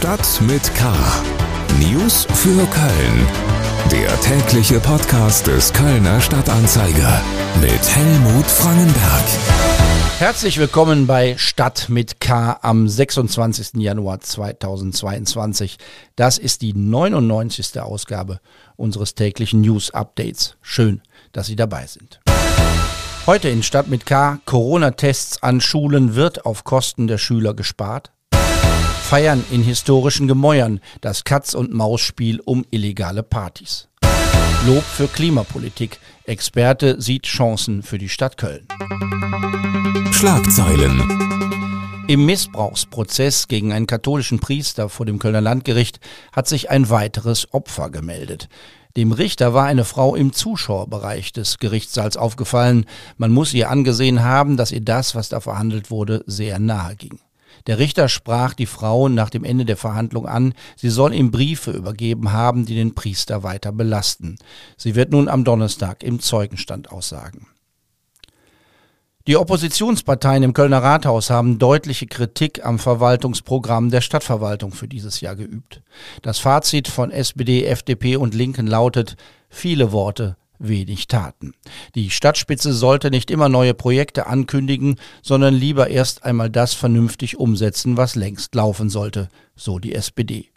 Stadt mit K. News für Köln. Der tägliche Podcast des Kölner Stadtanzeiger mit Helmut Frangenberg. Herzlich willkommen bei Stadt mit K am 26. Januar 2022. Das ist die 99. Ausgabe unseres täglichen News Updates. Schön, dass Sie dabei sind. Heute in Stadt mit K. Corona-Tests an Schulen wird auf Kosten der Schüler gespart. Feiern in historischen Gemäuern das Katz-und-Maus-Spiel um illegale Partys. Lob für Klimapolitik. Experte sieht Chancen für die Stadt Köln. Schlagzeilen. Im Missbrauchsprozess gegen einen katholischen Priester vor dem Kölner Landgericht hat sich ein weiteres Opfer gemeldet. Dem Richter war eine Frau im Zuschauerbereich des Gerichtssaals aufgefallen. Man muss ihr angesehen haben, dass ihr das, was da verhandelt wurde, sehr nahe ging. Der Richter sprach die Frau nach dem Ende der Verhandlung an, sie soll ihm Briefe übergeben haben, die den Priester weiter belasten. Sie wird nun am Donnerstag im Zeugenstand aussagen. Die Oppositionsparteien im Kölner Rathaus haben deutliche Kritik am Verwaltungsprogramm der Stadtverwaltung für dieses Jahr geübt. Das Fazit von SPD, FDP und Linken lautet viele Worte, wenig Taten. Die Stadtspitze sollte nicht immer neue Projekte ankündigen, sondern lieber erst einmal das vernünftig umsetzen, was längst laufen sollte, so die SPD.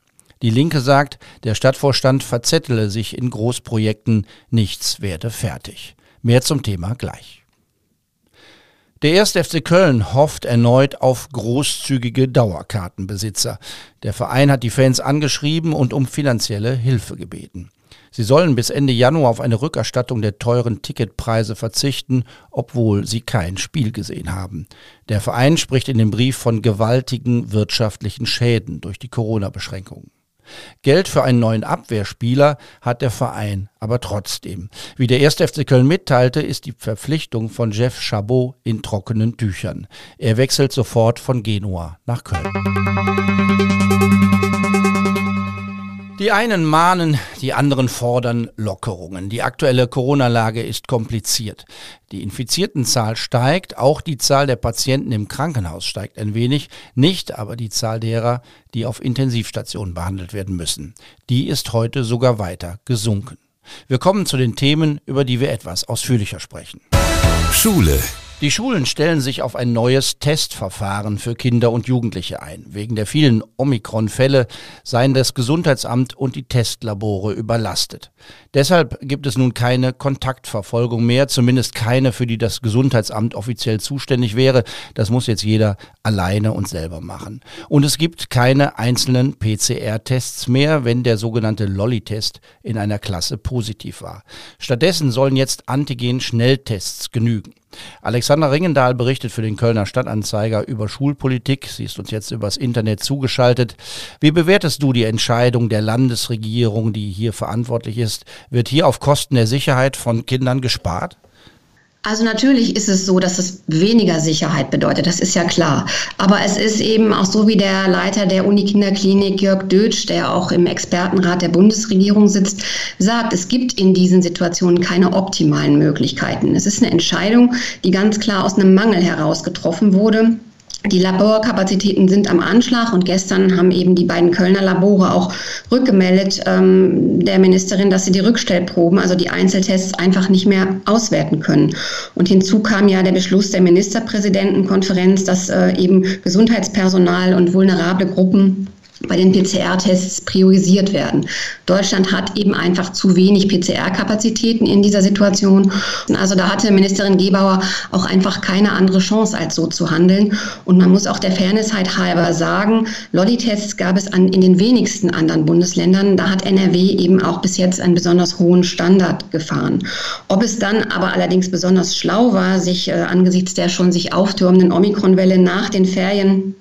Die Linke sagt, der Stadtvorstand verzettele sich in Großprojekten, nichts werde fertig. Mehr zum Thema gleich. Der 1. FC Köln hofft erneut auf großzügige Dauerkartenbesitzer. Der Verein hat die Fans angeschrieben und um finanzielle Hilfe gebeten. Sie sollen bis Ende Januar auf eine Rückerstattung der teuren Ticketpreise verzichten, obwohl sie kein Spiel gesehen haben. Der Verein spricht in dem Brief von gewaltigen wirtschaftlichen Schäden durch die Corona-Beschränkungen. Geld für einen neuen Abwehrspieler hat der Verein aber trotzdem. Wie der 1. FC Köln mitteilte, ist die Verpflichtung von Jeff Chabot in trockenen Tüchern. Er wechselt sofort von Genua nach Köln. Die einen mahnen, die anderen fordern Lockerungen. Die aktuelle Corona-Lage ist kompliziert. Die Infiziertenzahl steigt, auch die Zahl der Patienten im Krankenhaus steigt ein wenig, nicht aber die Zahl derer, die auf Intensivstationen behandelt werden müssen. Die ist heute sogar weiter gesunken. Wir kommen zu den Themen, über die wir etwas ausführlicher sprechen. Schule. Die Schulen stellen sich auf ein neues Testverfahren für Kinder und Jugendliche ein. Wegen der vielen Omikron-Fälle seien das Gesundheitsamt und die Testlabore überlastet. Deshalb gibt es nun keine Kontaktverfolgung mehr, zumindest keine, für die das Gesundheitsamt offiziell zuständig wäre. Das muss jetzt jeder alleine und selber machen. Und es gibt keine einzelnen PCR-Tests mehr, wenn der sogenannte Lolli-Test in einer Klasse positiv war. Stattdessen sollen jetzt Antigen-Schnelltests genügen. Alexander Ringendahl berichtet für den Kölner Stadtanzeiger über Schulpolitik. Sie ist uns jetzt übers Internet zugeschaltet. Wie bewertest du die Entscheidung der Landesregierung, die hier verantwortlich ist? Wird hier auf Kosten der Sicherheit von Kindern gespart? Also natürlich ist es so, dass es weniger Sicherheit bedeutet, das ist ja klar. Aber es ist eben auch so, wie der Leiter der Unikinderklinik Jörg Dötsch, der auch im Expertenrat der Bundesregierung sitzt, sagt, es gibt in diesen Situationen keine optimalen Möglichkeiten. Es ist eine Entscheidung, die ganz klar aus einem Mangel heraus getroffen wurde. Die Laborkapazitäten sind am Anschlag und gestern haben eben die beiden Kölner Labore auch rückgemeldet ähm, der Ministerin, dass sie die Rückstellproben, also die Einzeltests, einfach nicht mehr auswerten können. Und hinzu kam ja der Beschluss der Ministerpräsidentenkonferenz, dass äh, eben Gesundheitspersonal und vulnerable Gruppen bei den PCR-Tests priorisiert werden. Deutschland hat eben einfach zu wenig PCR-Kapazitäten in dieser Situation. Also da hatte Ministerin Gebauer auch einfach keine andere Chance, als so zu handeln. Und man muss auch der Fairnessheit halber sagen, Lolli-Tests gab es an, in den wenigsten anderen Bundesländern. Da hat NRW eben auch bis jetzt einen besonders hohen Standard gefahren. Ob es dann aber allerdings besonders schlau war, sich äh, angesichts der schon sich auftürmenden Omikron-Welle nach den Ferien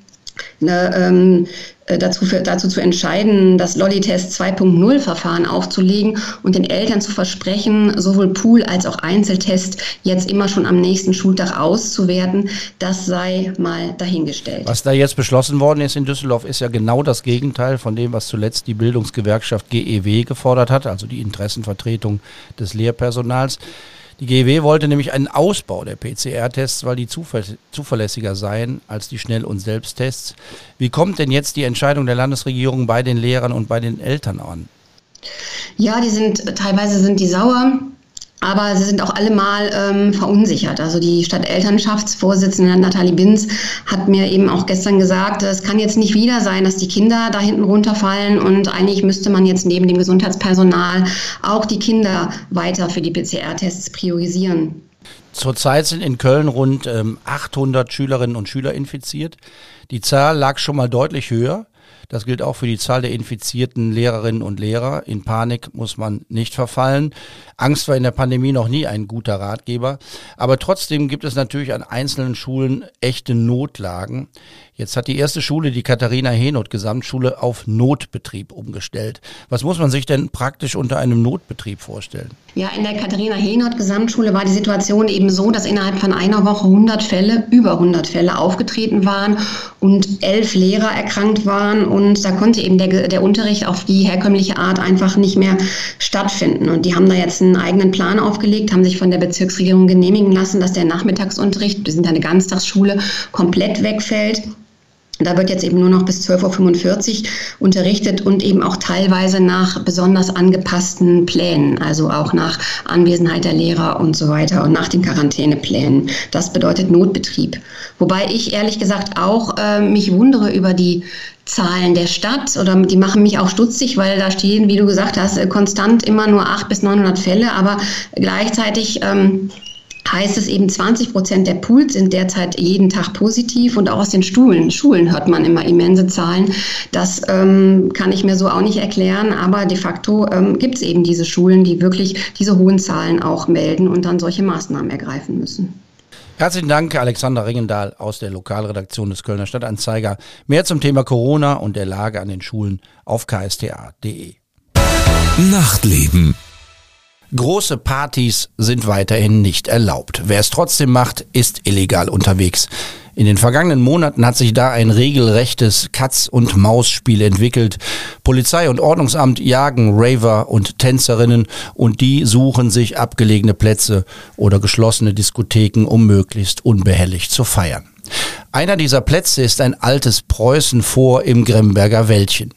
eine, ähm, äh, dazu, für, dazu zu entscheiden, das Lolli-Test 2.0 Verfahren aufzulegen und den Eltern zu versprechen, sowohl Pool als auch Einzeltest jetzt immer schon am nächsten Schultag auszuwerten, das sei mal dahingestellt. Was da jetzt beschlossen worden ist in Düsseldorf, ist ja genau das Gegenteil von dem, was zuletzt die Bildungsgewerkschaft GEW gefordert hat, also die Interessenvertretung des Lehrpersonals. Die GEW wollte nämlich einen Ausbau der PCR-Tests, weil die zuverlässiger seien als die Schnell- und Selbsttests. Wie kommt denn jetzt die Entscheidung der Landesregierung bei den Lehrern und bei den Eltern an? Ja, die sind teilweise sind die sauer. Aber sie sind auch alle mal ähm, verunsichert. Also die Stadtelternschaftsvorsitzende Nathalie Binz hat mir eben auch gestern gesagt, es kann jetzt nicht wieder sein, dass die Kinder da hinten runterfallen und eigentlich müsste man jetzt neben dem Gesundheitspersonal auch die Kinder weiter für die PCR-Tests priorisieren. Zurzeit sind in Köln rund ähm, 800 Schülerinnen und Schüler infiziert. Die Zahl lag schon mal deutlich höher. Das gilt auch für die Zahl der infizierten Lehrerinnen und Lehrer. In Panik muss man nicht verfallen. Angst war in der Pandemie noch nie ein guter Ratgeber. Aber trotzdem gibt es natürlich an einzelnen Schulen echte Notlagen. Jetzt hat die erste Schule, die Katharina Henoth Gesamtschule, auf Notbetrieb umgestellt. Was muss man sich denn praktisch unter einem Notbetrieb vorstellen? Ja, in der Katharina Henoth Gesamtschule war die Situation eben so, dass innerhalb von einer Woche 100 Fälle, über 100 Fälle aufgetreten waren und elf Lehrer erkrankt waren. Und da konnte eben der, der Unterricht auf die herkömmliche Art einfach nicht mehr stattfinden. Und die haben da jetzt einen eigenen Plan aufgelegt, haben sich von der Bezirksregierung genehmigen lassen, dass der Nachmittagsunterricht, wir sind eine Ganztagsschule, komplett wegfällt. Da wird jetzt eben nur noch bis 12.45 Uhr unterrichtet und eben auch teilweise nach besonders angepassten Plänen, also auch nach Anwesenheit der Lehrer und so weiter und nach den Quarantäneplänen. Das bedeutet Notbetrieb. Wobei ich ehrlich gesagt auch äh, mich wundere über die Zahlen der Stadt oder die machen mich auch stutzig, weil da stehen, wie du gesagt hast, konstant immer nur 800 bis 900 Fälle, aber gleichzeitig ähm, heißt es eben, 20 Prozent der Pools sind derzeit jeden Tag positiv und auch aus den Schulen, Schulen hört man immer immense Zahlen. Das ähm, kann ich mir so auch nicht erklären, aber de facto ähm, gibt es eben diese Schulen, die wirklich diese hohen Zahlen auch melden und dann solche Maßnahmen ergreifen müssen. Herzlichen Dank, Alexander Ringendahl aus der Lokalredaktion des Kölner Stadtanzeiger. Mehr zum Thema Corona und der Lage an den Schulen auf ksta.de. Nachtleben. Große Partys sind weiterhin nicht erlaubt. Wer es trotzdem macht, ist illegal unterwegs. In den vergangenen Monaten hat sich da ein regelrechtes Katz- und Maus-Spiel entwickelt. Polizei und Ordnungsamt jagen Raver und Tänzerinnen und die suchen sich abgelegene Plätze oder geschlossene Diskotheken, um möglichst unbehelligt zu feiern. Einer dieser Plätze ist ein altes Preußen vor im Gremberger Wäldchen.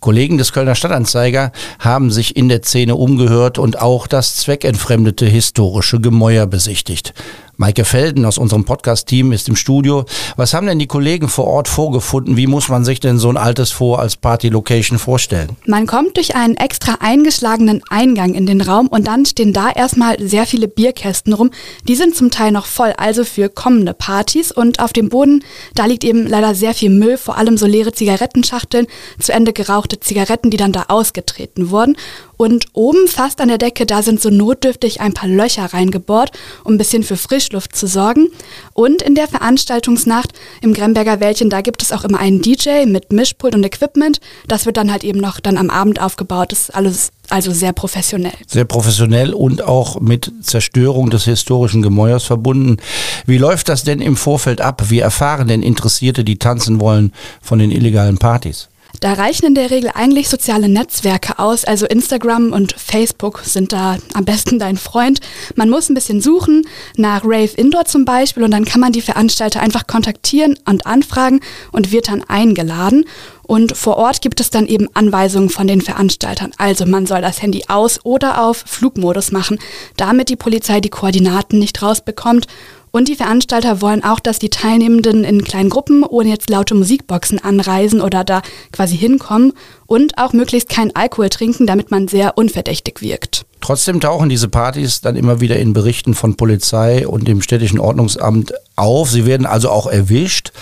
Kollegen des Kölner Stadtanzeiger haben sich in der Szene umgehört und auch das zweckentfremdete historische Gemäuer besichtigt. Maike Felden aus unserem Podcast-Team ist im Studio. Was haben denn die Kollegen vor Ort vorgefunden? Wie muss man sich denn so ein altes Vor als Party-Location vorstellen? Man kommt durch einen extra eingeschlagenen Eingang in den Raum und dann stehen da erstmal sehr viele Bierkästen rum. Die sind zum Teil noch voll, also für kommende Partys. Und auf dem Boden, da liegt eben leider sehr viel Müll, vor allem so leere Zigarettenschachteln, zu Ende gerauchte Zigaretten, die dann da ausgetreten wurden. Und oben fast an der Decke, da sind so notdürftig ein paar Löcher reingebohrt, um ein bisschen für Frischluft zu sorgen. Und in der Veranstaltungsnacht im Gremberger Wäldchen, da gibt es auch immer einen DJ mit Mischpult und Equipment. Das wird dann halt eben noch dann am Abend aufgebaut. Das ist alles also sehr professionell. Sehr professionell und auch mit Zerstörung des historischen Gemäuers verbunden. Wie läuft das denn im Vorfeld ab? Wie erfahren denn Interessierte, die tanzen wollen, von den illegalen Partys? Da reichen in der Regel eigentlich soziale Netzwerke aus, also Instagram und Facebook sind da am besten dein Freund. Man muss ein bisschen suchen, nach Rave Indoor zum Beispiel, und dann kann man die Veranstalter einfach kontaktieren und anfragen und wird dann eingeladen. Und vor Ort gibt es dann eben Anweisungen von den Veranstaltern. Also man soll das Handy aus oder auf Flugmodus machen, damit die Polizei die Koordinaten nicht rausbekommt und die Veranstalter wollen auch, dass die Teilnehmenden in kleinen Gruppen ohne jetzt laute Musikboxen anreisen oder da quasi hinkommen und auch möglichst keinen Alkohol trinken, damit man sehr unverdächtig wirkt. Trotzdem tauchen diese Partys dann immer wieder in Berichten von Polizei und dem städtischen Ordnungsamt auf. Sie werden also auch erwischt.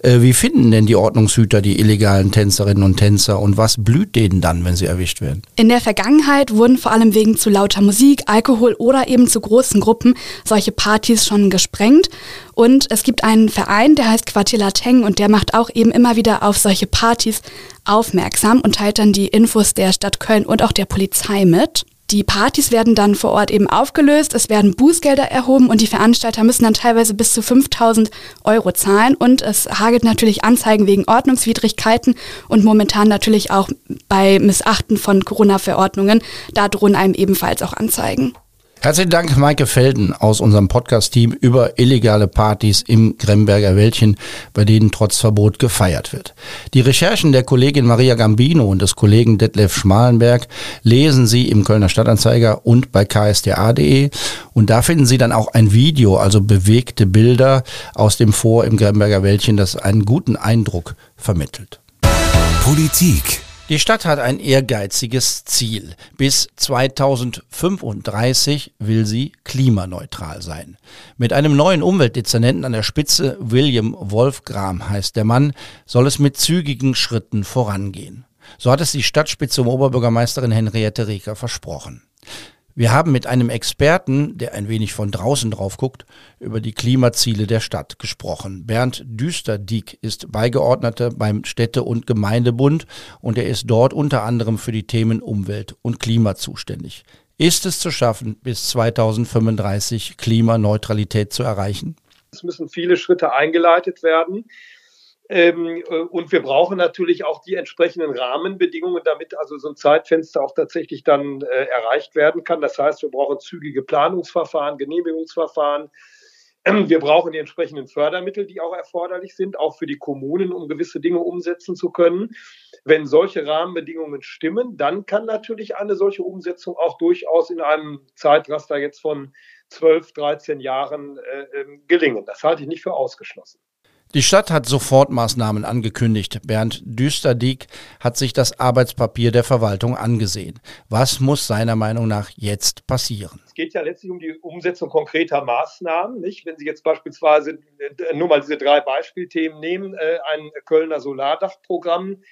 Äh, wie finden denn die Ordnungshüter die illegalen Tänzerinnen und Tänzer und was blüht denen dann, wenn sie erwischt werden? In der Vergangenheit wurden vor allem wegen zu lauter Musik, Alkohol oder eben zu großen Gruppen solche Partys schon gesprengt. Und es gibt einen Verein, der heißt Quartier Lateng und der macht auch eben immer wieder auf solche Partys aufmerksam und teilt dann die Infos der Stadt Köln und auch der Polizei mit. Die Partys werden dann vor Ort eben aufgelöst, es werden Bußgelder erhoben und die Veranstalter müssen dann teilweise bis zu 5000 Euro zahlen und es hagelt natürlich Anzeigen wegen Ordnungswidrigkeiten und momentan natürlich auch bei Missachten von Corona-Verordnungen. Da drohen einem ebenfalls auch Anzeigen. Herzlichen Dank, Maike Felden aus unserem Podcast-Team über illegale Partys im Gremberger Wäldchen, bei denen trotz Verbot gefeiert wird. Die Recherchen der Kollegin Maria Gambino und des Kollegen Detlef Schmalenberg lesen Sie im Kölner Stadtanzeiger und bei ksda.de. Und da finden Sie dann auch ein Video, also bewegte Bilder aus dem Vor im Gremberger Wäldchen, das einen guten Eindruck vermittelt. Politik die Stadt hat ein ehrgeiziges Ziel. Bis 2035 will sie klimaneutral sein. Mit einem neuen Umweltdezernenten an der Spitze, William Wolfgram heißt der Mann, soll es mit zügigen Schritten vorangehen. So hat es die Stadtspitze um Oberbürgermeisterin Henriette Reker versprochen. Wir haben mit einem Experten, der ein wenig von draußen drauf guckt, über die Klimaziele der Stadt gesprochen. Bernd Düsterdieck ist Beigeordneter beim Städte- und Gemeindebund und er ist dort unter anderem für die Themen Umwelt und Klima zuständig. Ist es zu schaffen, bis 2035 Klimaneutralität zu erreichen? Es müssen viele Schritte eingeleitet werden. Ähm, äh, und wir brauchen natürlich auch die entsprechenden Rahmenbedingungen, damit also so ein Zeitfenster auch tatsächlich dann äh, erreicht werden kann. Das heißt, wir brauchen zügige Planungsverfahren, Genehmigungsverfahren. Ähm, wir brauchen die entsprechenden Fördermittel, die auch erforderlich sind, auch für die Kommunen, um gewisse Dinge umsetzen zu können. Wenn solche Rahmenbedingungen stimmen, dann kann natürlich eine solche Umsetzung auch durchaus in einem Zeitraster jetzt von 12, 13 Jahren äh, ähm, gelingen. Das halte ich nicht für ausgeschlossen. Die Stadt hat Sofortmaßnahmen angekündigt. Bernd Düsterdieck hat sich das Arbeitspapier der Verwaltung angesehen. Was muss seiner Meinung nach jetzt passieren? Es geht ja letztlich um die Umsetzung konkreter Maßnahmen. Nicht? Wenn Sie jetzt beispielsweise äh, nur mal diese drei Beispielthemen nehmen, äh, ein Kölner Solardachprogramm,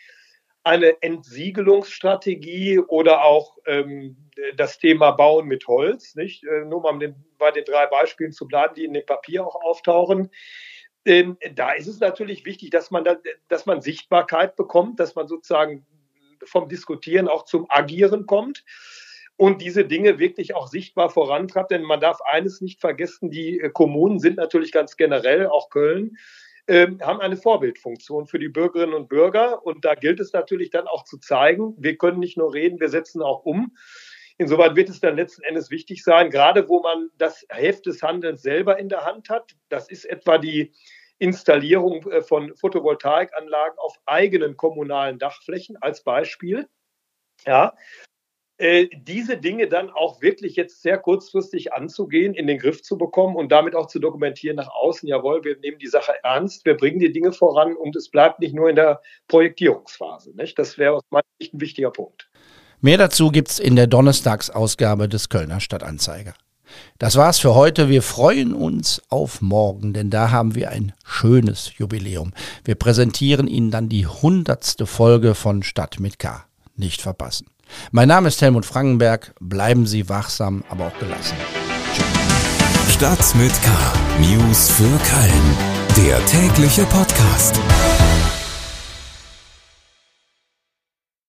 eine Entsiegelungsstrategie oder auch ähm, das Thema Bauen mit Holz. Nicht? Äh, nur mal bei den drei Beispielen zu bleiben, die in dem Papier auch auftauchen da ist es natürlich wichtig, dass man, da, dass man Sichtbarkeit bekommt, dass man sozusagen vom Diskutieren auch zum Agieren kommt und diese Dinge wirklich auch sichtbar vorantreibt. Denn man darf eines nicht vergessen, die äh, Kommunen sind natürlich ganz generell, auch Köln, äh, haben eine Vorbildfunktion für die Bürgerinnen und Bürger. Und da gilt es natürlich dann auch zu zeigen, wir können nicht nur reden, wir setzen auch um. Insoweit wird es dann letzten Endes wichtig sein, gerade wo man das Heft des Handelns selber in der Hand hat. Das ist etwa die Installierung äh, von Photovoltaikanlagen auf eigenen kommunalen Dachflächen als Beispiel. Ja, äh, diese Dinge dann auch wirklich jetzt sehr kurzfristig anzugehen, in den Griff zu bekommen und damit auch zu dokumentieren nach außen, jawohl, wir nehmen die Sache ernst, wir bringen die Dinge voran und es bleibt nicht nur in der Projektierungsphase. Nicht? Das wäre aus meiner Sicht ein wichtiger Punkt. Mehr dazu gibt es in der Donnerstagsausgabe des Kölner Stadtanzeiger. Das war's für heute. Wir freuen uns auf morgen, denn da haben wir ein schönes Jubiläum. Wir präsentieren Ihnen dann die hundertste Folge von Stadt mit K. Nicht verpassen. Mein Name ist Helmut Frankenberg. Bleiben Sie wachsam, aber auch gelassen. Stadt mit K. News für Köln. Der tägliche Podcast.